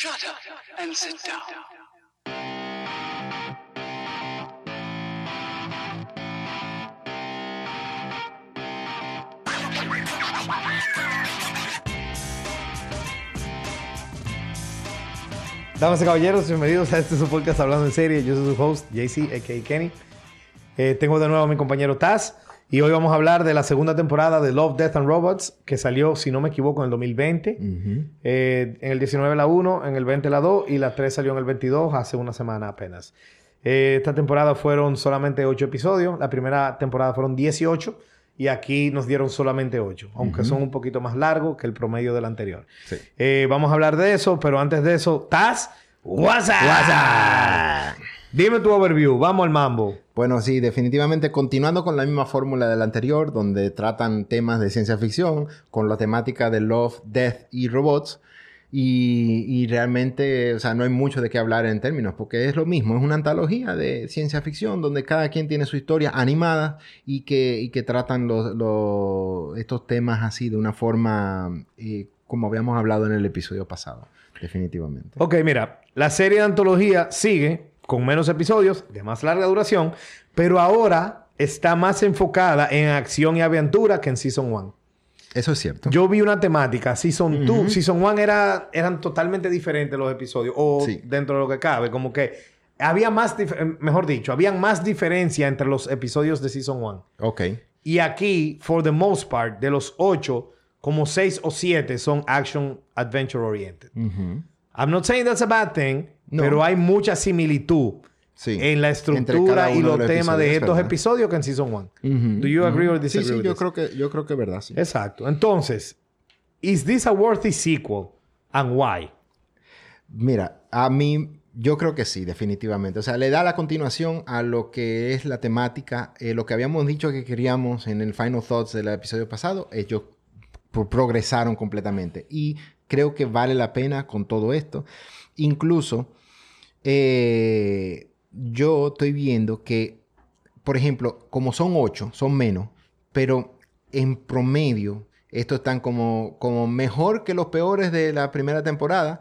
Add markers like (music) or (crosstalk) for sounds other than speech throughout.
Shut up and sit down. Damas y caballeros, bienvenidos a este su podcast Hablando en Serie. Yo soy su host, JC, a.k.a. Kenny. Eh, tengo de nuevo a mi compañero Taz. Y hoy vamos a hablar de la segunda temporada de Love, Death and Robots, que salió, si no me equivoco, en el 2020. Eh, en el 19 la 1, en el 20 la 2 y la 3 salió en el 22, hace una semana apenas. Eh, esta temporada fueron solamente 8 episodios. La primera temporada fueron 18 y aquí nos dieron solamente 8, aunque son un poquito más largos que el promedio del anterior. Sí. Eh, vamos a hablar de eso, pero antes de eso, Taz, WhatsApp. Dime tu overview, vamos al mambo. Bueno, sí, definitivamente continuando con la misma fórmula del anterior, donde tratan temas de ciencia ficción con la temática de Love, Death y Robots. Y, y realmente, o sea, no hay mucho de qué hablar en términos, porque es lo mismo, es una antología de ciencia ficción donde cada quien tiene su historia animada y que, y que tratan los, los- estos temas así de una forma eh, como habíamos hablado en el episodio pasado, definitivamente. Ok, mira, la serie de antología sigue con menos episodios, de más larga duración, pero ahora está más enfocada en acción y aventura que en Season 1. Eso es cierto. Yo vi una temática, Season 2, Season 1 era, eran totalmente diferentes los episodios, o Sí. dentro de lo que cabe, como que había más, eh, mejor dicho, habían más diferencia entre los episodios de Season 1. Ok. Y aquí, for the most part, de los ocho, como seis o siete son action adventure oriented. Ujú. I'm not saying that's a bad thing, No. pero hay mucha similitud Sí. en la estructura y los los temas de estos ¿verdad? episodios que en Season 1. Ujú, Do you agree ujú. or disagree Sí, sí, with yo this? creo que yo creo que es verdad, sí. Exacto. Entonces, is this a worthy sequel and why? Mira, a mí yo creo que sí, definitivamente. O sea, le da la continuación a lo que es la temática, eh, lo que habíamos dicho que queríamos en el Final Thoughts del episodio pasado, ellos pro- progresaron completamente. Y creo que vale la pena con todo esto. Incluso, eh, yo estoy viendo que, por ejemplo, como son ocho, son menos, pero en promedio, estos están como, como mejor que los peores de la primera temporada,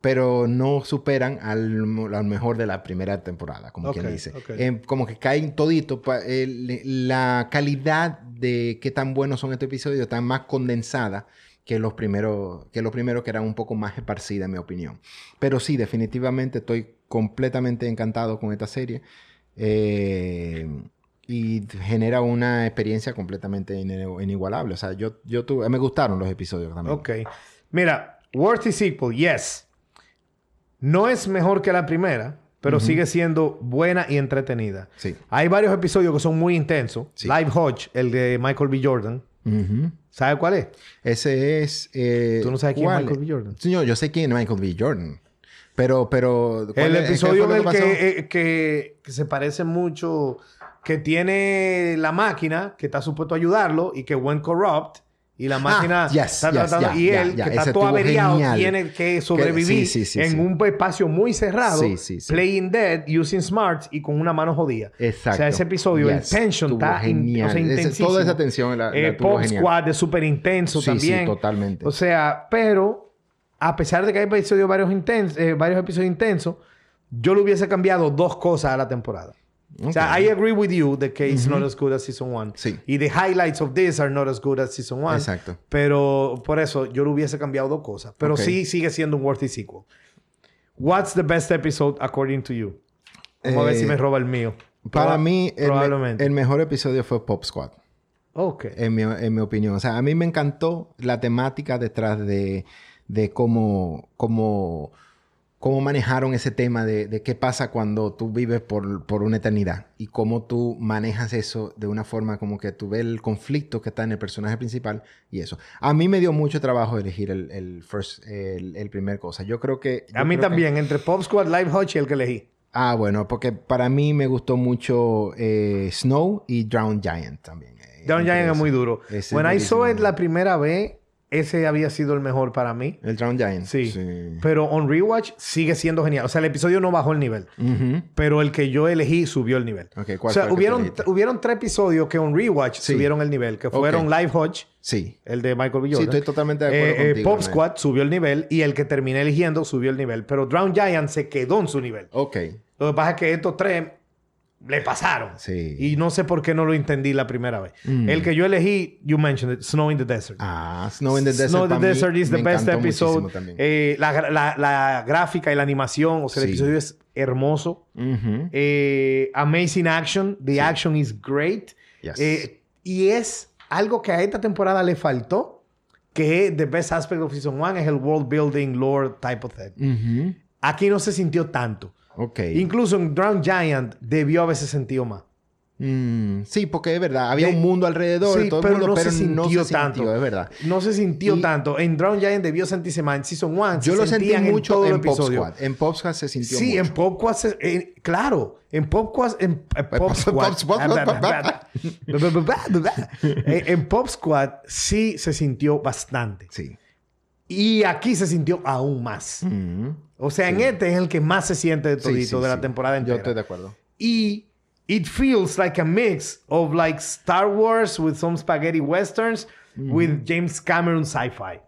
pero no superan al, al mejor de la primera temporada, como quien dice. Eh, como que caen todito. la calidad de qué tan buenos son estos episodios está más condensada que los primeros, que los primeros que eran un poco más esparcida, en mi opinión. Pero sí, definitivamente estoy completamente encantado con esta serie. Eh, y genera una experiencia completamente inigualable. O sea, yo, yo tuve, me gustaron los episodios también. Ok. Mira, worthy sequel, yes. No es mejor que la primera, pero sigue siendo buena y entretenida. Sí. Hay varios episodios que son muy intensos. Sí. Live Hodge, el de Michael B. Jordan. Ujú. ¿Sabes cuál es? Ese es... eh, ¿Tú no sabes quién es. Michael B. Jordan? Sí, yo, yo sé quién es Michael B. Jordan. Pero, pero... ¿cuál El es- episodio en el que, eh, que, que se parece mucho, que tiene la máquina que está supuesto a ayudarlo y que went corrupt y la máquina yes, está yes, tratando y él ya. que está Ese todo averiado genial. tiene que sobrevivir sí, sí, sí, en un espacio muy cerrado, playing dead, using smarts y con una mano jodida. Exacto. O sea, ese episodio, Yes. el tension está in- genial. o sea, Ese- intensísimo. toda esa tensión la- la Eh, Pop genial. Squad es súper intenso Sí, también. sí, totalmente. O sea, pero a pesar de que hay episodios varios, intens- eh, varios episodios intensos, yo le hubiese cambiado dos cosas a la temporada. O sea. I agree with you that que it's not as good as Season 1. Sí. Y the highlights of this are not as good as Season 1. Exacto. Pero por eso yo le hubiese cambiado dos cosas. Pero Ok. sí sigue siendo un worthy sequel. What's the best episode according to you? Vamos a ver Eh, si me roba el mío. Para Proba- mí, el, me- probablemente. el mejor episodio fue Pop Squad. Ok. En mi, en mi opinión. O sea, a mí me encantó la temática detrás de, de cómo, cómo, cómo manejaron ese tema de, de qué pasa cuando tú vives por, por una eternidad y cómo tú manejas eso de una forma como que tú ves el conflicto que está en el personaje principal y eso. A mí me dio mucho trabajo elegir el, el, first, el, el primer cosa. Yo creo que... yo a mí que- también, entre Pop Squad, Live Hutch y el que elegí. Ah, bueno, porque para mí me gustó mucho eh, Snow y Drown Giant también. eh, entre Giant es muy duro. Ese When I saw it la primera vez, ese había sido el mejor para mí. El Drown Giant. Sí. Pero on rewatch sigue siendo genial. O sea, el episodio no bajó el nivel. Pero el que yo elegí subió el nivel. Ok, o ¿cuál sea, que tú hubieron, hubieron tres episodios que on rewatch Sí. subieron el nivel. Que fueron. Live Hodge, Sí. el de Michael B. Sí, estoy totalmente de acuerdo Eh, eh, contigo, Pop. Squad subió el nivel. Y el que terminé eligiendo subió el nivel. Pero Drown Giant se quedó en su nivel. Ok. Lo que pasa es que estos tres le pasaron. Sí. Y no sé por qué no lo entendí la primera vez. Mm. El que yo elegí, you mentioned it, Snow in the Desert. Ah, Snow in the Desert. Snow in the Desert is the best episode. Eh, la, la- la gráfica y la animación, o sea, el Sí. episodio es hermoso. Eh, amazing action. The action is great. Yes. Eh, y es algo que a esta temporada le faltó, que the best aspect of Season 1 es el world building, lore type of thing. Aquí no se sintió tanto. Ok. Incluso en Drown Giant debió haberse sentido más. Mm, sí, porque es verdad. Había un mundo alrededor. Sí, todo el pero mundo, no pero se sintió no se tanto. sintió, es verdad. No se sintió Y- tanto. En Drown Giant debió sentirse más. En Season 1 Yo lo sentí mucho el en Pop. Squad. En Pop Squad se sintió Sí, mucho. en Pop Squad, se- eh, claro, en Pop Squad, en, en Pop Squad, (laughs) Eh, en Pop Squad sí se sintió bastante. Sí. Y aquí se sintió aún más. O sea, en este es el que más se siente de todito sí, de la temporada Yo entera. estoy de acuerdo. Y it feels like a mix of like Star Wars with some spaghetti westerns with James Cameron sci-fi.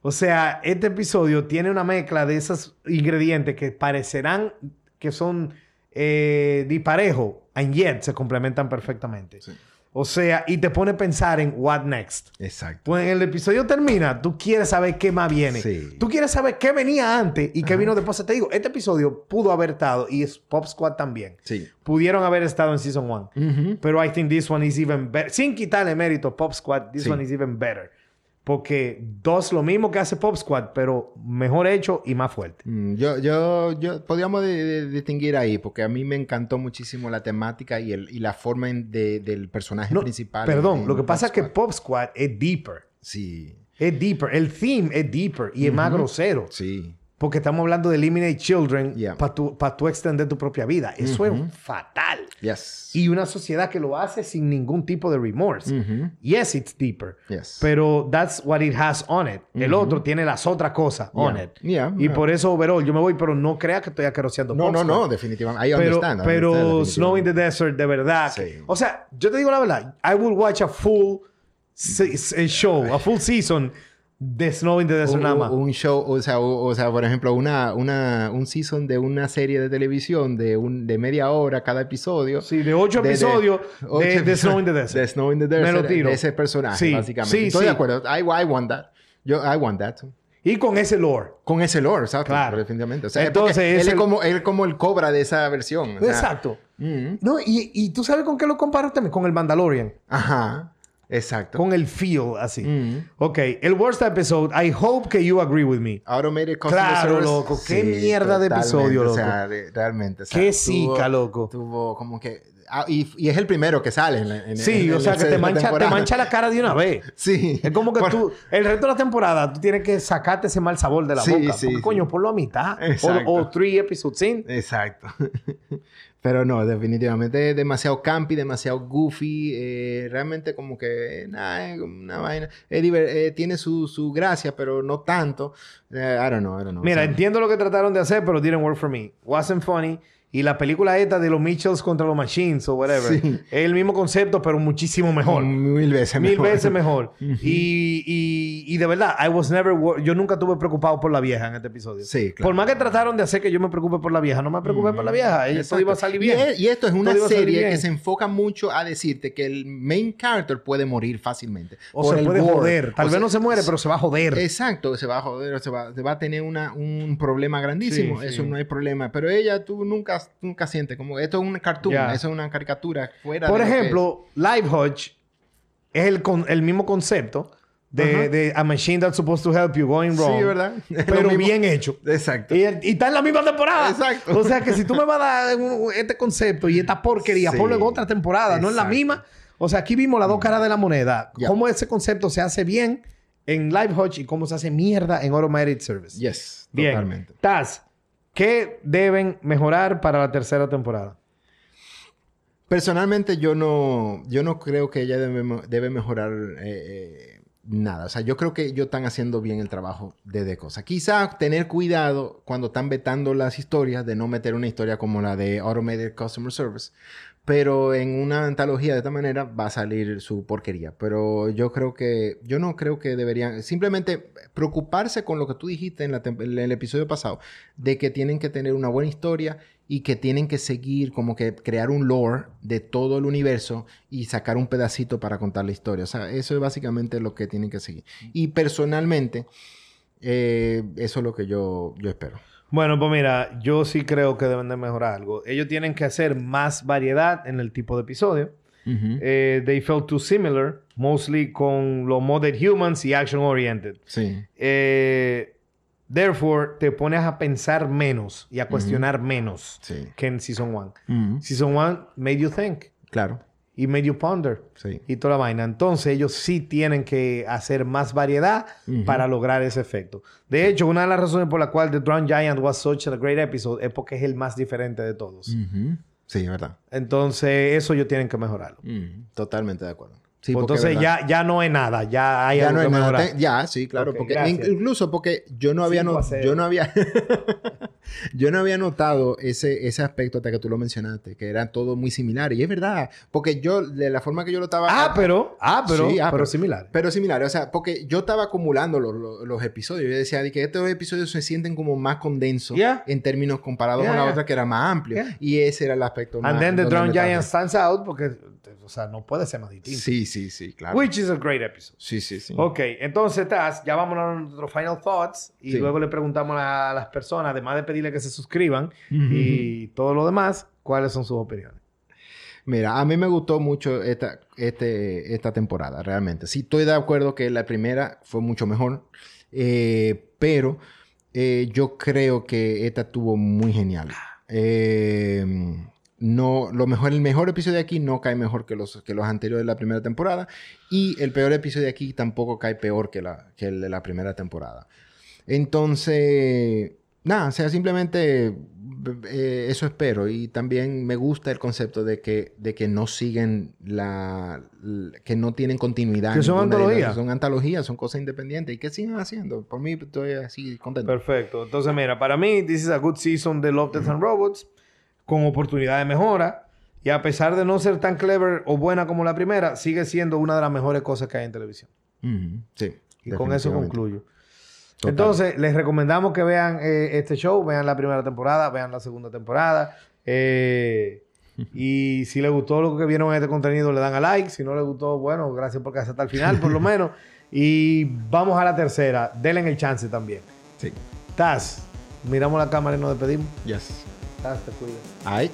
O sea, este episodio tiene una mezcla de esos ingredientes que parecerán que son eh, disparejos, and yet se complementan perfectamente. O sea, y te pone a pensar en what next. Exacto. Pues el episodio termina, tú quieres saber qué más viene. Sí. Tú quieres saber qué venía antes y qué vino después. Te digo, este episodio pudo haber estado, y es Pop Squad también. Sí. Pudieron haber estado en Season 1. Ujú. Pero I think this one is even better. Sin quitarle mérito Pop Squad, this Sí. one is even better. Porque dos, lo mismo que hace Pop Squad, pero mejor hecho y más fuerte. Mm, Yo, yo, yo, podríamos de- de- distinguir ahí, porque a mí me encantó muchísimo la temática y, el, y la forma de- del personaje No, principal. perdón, en- lo que pasa es que. Pop Squad es deeper. Sí, Es deeper. El theme es deeper y es más grosero. sí. Porque estamos hablando de Eliminate Children Yeah. para tú, pa' extender tu propia vida. Eso es fatal. Yes. Y una sociedad que lo hace sin ningún tipo de remorse. Yes, it's deeper. Yes. Pero that's what it has on it. El otro tiene las otras cosas on Yeah. it. Yeah, y por eso, overall, yo me voy, pero no crea que estoy acariciando No, no, no, definitivamente. I Pero, understand. Pero Snow in the. Desert, de verdad. Sí. O sea, yo te digo la verdad. I will watch a full show, a full season de Snow in the Desert Un, nada más. un show, o sea, o, o sea, por ejemplo, una, una, un season de una serie de televisión de, un, de media hora cada episodio. Sí, de ocho De- episodios de, ocho de episodios Snow in the Desert. De Snow in the Desert. Me lo tiro. De ese personaje, Sí, básicamente. sí, Estoy sí. de acuerdo. I, I want that. Yo, I want that. Y con ese lore. Con ese lore, exacto. Claro. Definitivamente. O sea, Entonces, es él, el- es como, él como el cobra de esa versión. o sea, Exacto. mm, No, y, y tú sabes con qué lo comparo también, con el Mandalorian. Ajá. Exacto. Con el feel así. Mm. Ok, el worst episode, I hope que you agree with me. Automated Customer Claro, Service. loco. Qué mierda de episodio, O sea, de- realmente. o sea, Qué zica, loco. Tuvo como que... ah, y, y es el primero que sale en, la- en- Sí, en- o sea, la que te mancha, te mancha la cara de una vez. (laughs) Sí. Es como que Por- tú, el resto de la temporada, tú tienes que sacarte ese mal sabor de la Sí, boca. sí, porque, sí. coño, ponlo a mitad. Exacto. O, o three episodes in. Exacto. (laughs) Pero no, definitivamente es demasiado campy, demasiado goofy. eh, realmente como que, nada, es una vaina. Diver- eh, tiene su, su gracia, pero no tanto. Eh, I don't know, I don't know. Mira, O sea, entiendo lo que trataron de hacer, pero didn't work for me. Wasn't funny. Y la película esta de los Mitchells contra los Machines o whatever. Sí. Es el mismo concepto, pero muchísimo mejor. Mil veces Mil mejor. veces mejor. (laughs) y, y, y de verdad, I was never yo nunca estuve preocupado por la vieja en este episodio. Sí, claro. Por más que trataron de hacer que yo me preocupe por la vieja, no me preocupé por la vieja. Ella todo iba a salir Y bien. es- Y, esto es una serie que se enfoca mucho a decirte que el main character puede morir fácilmente. O Por se el puede joder. Tal O vez no se muere, pero se va a joder. Exacto, se va a joder, se va, se va a tener una, un problema grandísimo. Sí, eso sí. no hay problema. Pero ella, tú nunca, nunca sientes como esto es un cartoon, Ya. eso es una caricatura fuera Por de ejemplo, Live Hodge es el, con- el mismo concepto de, Ajá. de a machine that's supposed to help you going wrong. Sí, ¿verdad? (laughs) Pero bien hecho. Exacto. Y, y está en la misma temporada. Exacto. O sea que si tú me vas a dar un- este concepto y esta (laughs) porquería, Sí. ponlo en otra temporada, no en la Exacto. misma. O sea, aquí vimos las dos caras de la moneda. Ya. Cómo ese concepto se hace bien en Live Hodge y cómo se hace mierda en Automated Service. Yes, Bien. totalmente. Taz, ¿qué deben mejorar para la tercera temporada? Personalmente, yo no, yo no creo que ella debe, debe mejorar eh, eh, nada. O sea, yo creo que ellos están haciendo bien el trabajo de de cosas. Quizá tener cuidado cuando están vetando las historias de no meter una historia como la de Automated Customer Service. Pero en una antología de esta manera va a salir su porquería. Pero yo creo que, yo no creo que deberían, simplemente preocuparse con lo que tú dijiste en, la en el episodio pasado, de que tienen que tener una buena historia y que tienen que seguir como que crear un lore de todo el universo y sacar un pedacito para contar la historia. O sea, eso es básicamente lo que tienen que seguir. Y personalmente, eh, eso es lo que yo, yo espero. Bueno, pues mira, yo sí creo que deben de mejorar algo. Ellos tienen que hacer más variedad en el tipo de episodio. Eh, they felt too similar, mostly con los modded humans y action oriented. Sí. Eh, therefore, te pones a pensar menos y a cuestionar menos Sí. que en Season 1. Ujú. Season 1 made you think Claro. Y made you ponder Sí. y toda la vaina. Entonces, ellos sí tienen que hacer más variedad para lograr ese efecto. De hecho, una de las razones por la cual The Drowned Giant was such a great episode es porque es el más diferente de todos. Sí, es verdad. Entonces, eso ellos tienen que mejorarlo. Totalmente de acuerdo. Sí, Pues entonces, verdad. ya, ya no es nada. Ya hay Ya algo no que nada. Ya, sí, claro. Porque gracias. incluso porque yo no había, no- yo no había, (laughs) yo no había notado ese, ese aspecto hasta que tú lo mencionaste, que era todo muy similar. Y es verdad, porque yo, de la forma que yo lo estaba... Ah, pero, ah, pero, Sí, ah, pero pero- similar. Pero similar, o sea, porque yo estaba acumulando los, los- los episodios. Yo decía de que estos episodios se sienten como más condensos Yeah. en términos comparados Yeah, con la yeah. otra que era más amplio. Y ese era el aspecto más... And then The tardé. Giant stands out porque, o sea, no puede ser más distinto. Sí, sí, sí, claro. Which is a great episode. Sí, sí, sí. Ok, entonces, Taz, ya vamos a nuestros final thoughts y Sí. luego le preguntamos a las personas, además de pedirle que se suscriban y todo lo demás, cuáles son sus opiniones. Mira, a mí me gustó mucho esta, este, esta temporada, realmente. Sí, estoy de acuerdo que la primera fue mucho mejor, eh, pero eh, yo creo que esta estuvo muy genial. Eh, no, lo mejor, el mejor episodio de aquí no cae mejor que los, que los anteriores de la primera temporada y el peor episodio de aquí tampoco cae peor que, la, que el de la primera temporada. Entonces, nada, o sea, simplemente eh, eso espero. Y también me gusta el concepto de que, de que no siguen la, que no tienen continuidad. Que son antologías. Son antologías, son cosas independientes y que sigan haciendo. Por mí estoy así contento. Perfecto. Entonces, mira, para mí, this is a good season de Love, Death and Robots, con oportunidad de mejora. Y a pesar de no ser tan clever o buena como la primera, sigue siendo una de las mejores cosas que hay en televisión. Sí. Y con eso concluyo. Total. Entonces, les recomendamos que vean eh, este show, vean la primera temporada, vean la segunda temporada. eh, y (laughs) si les gustó lo que vieron en este contenido, le dan a like. Si no les gustó, bueno, gracias por quedarse hasta el final, por lo (laughs) menos. Y vamos a la tercera. Denle el chance también. Sí. Taz, miramos la cámara y nos despedimos. Yes. Taz, te cuidas. Ay.